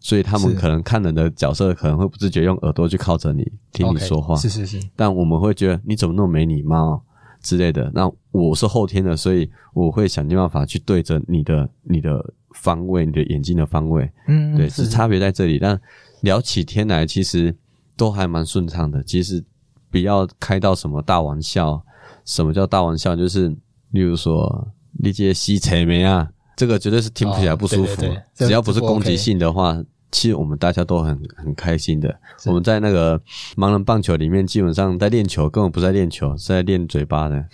所以他们可能看人的角色可能会不自觉用耳朵去靠着你听你说话，是是是，但我们会觉得你怎么那么没礼貌。之类的，那我是后天的，所以我会想尽办法去对着你的你的方位，你的眼睛的方位，嗯，对，是是差别在这里。但聊起天来，其实都还蛮顺畅的。其实不要开到什么大玩笑。什么叫大玩笑？就是例如说，你这些西扯没啊，这个绝对是听不起来不舒服。哦、对对对，只要不是攻击性的话。其实我们大家都很很开心的。我们在那个盲人棒球里面，基本上在练球，根本不在练球，是在练嘴巴的。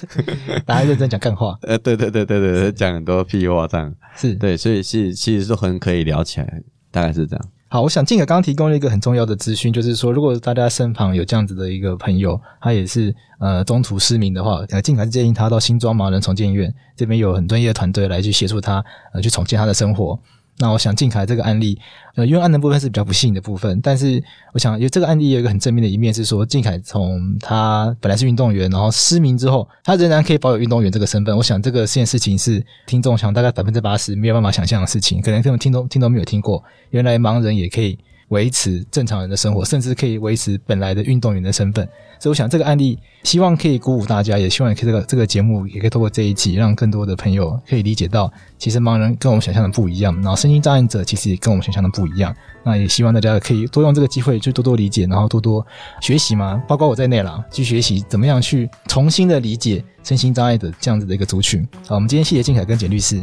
大家认真讲干话。呃，对对对对对，讲很多屁话这样。是对，所以是其实都很可以聊起来，大概是这样。好，我想静凯刚刚提供了一个很重要的资讯，就是说，如果大家身旁有这样子的一个朋友，他也是呃中途失明的话，呃，静还是建议他到新庄盲人重建院这边有很专业的团队来去协助他，呃，去重建他的生活。那我想靖凯这个案例，呃，因为案的部分是比较不幸的部分，但是我想，因为这个案例有一个很正面的一面，是说靖凯从他本来是运动员，然后失明之后，他仍然可以保有运动员这个身份。我想这个这件事情是听众想大概百分之八十没有办法想象的事情，可能根本听都听都没有听过，原来盲人也可以维持正常人的生活，甚至可以维持本来的运动员的身份。所以我想这个案例，希望可以鼓舞大家，也希望可以这个这个节目也可以透过这一集，让更多的朋友可以理解到，其实盲人跟我们想象的不一样，然后身心障碍者其实也跟我们想象的不一样。那也希望大家可以多用这个机会，就多多理解，然后多多学习嘛，包括我在内啦，去学习怎么样去重新的理解身心障碍的这样子的一个族群。好，我们今天谢谢靖凯跟简律师。